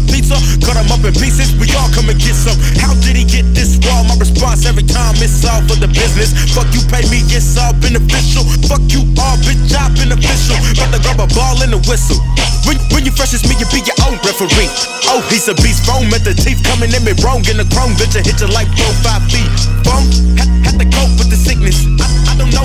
a pizza, cut him up in pieces, we all come and get some. How did he get this raw? My response every time it's all for the business. Fuck you pay me, it's all beneficial. Fuck you all, bitch, I'm beneficial. official. About to grab a ball and a whistle. When, when you freshest, me, you be your own referee. Oh, he's a beast, foam at the teeth, coming at me wrong in the chrome, bitch, I hit you like four, five feet. Bum, had, to cope with the sickness. I, I don't know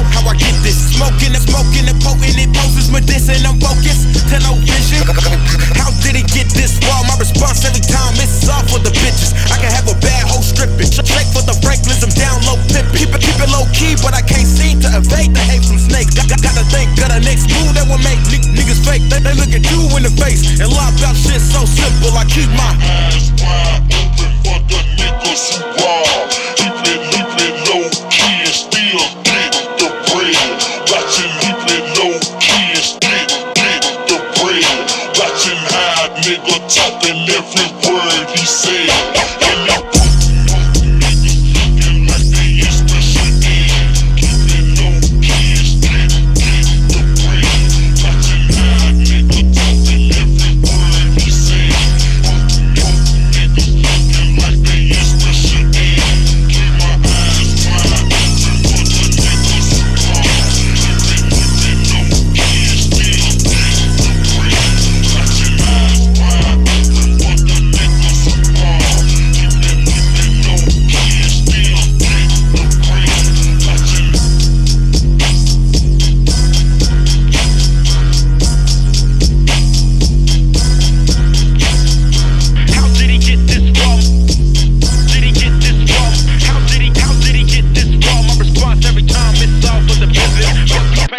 response every time. It's off for the bitches. I can have a bad hoe stripping. Check for the Franklins, I'm down low pimping. Keep it, keep it low key, but I can't seem to evade the hate from snakes. I, I gotta think of the next move that will make n- niggas fake. They, they look at you in the face and lie about shit so simple. I keep my eyes wide open for the niggas who wild. Keep low key and still get the bread. Watching keep low key and still get the bread. Watching hide nigga talk. You.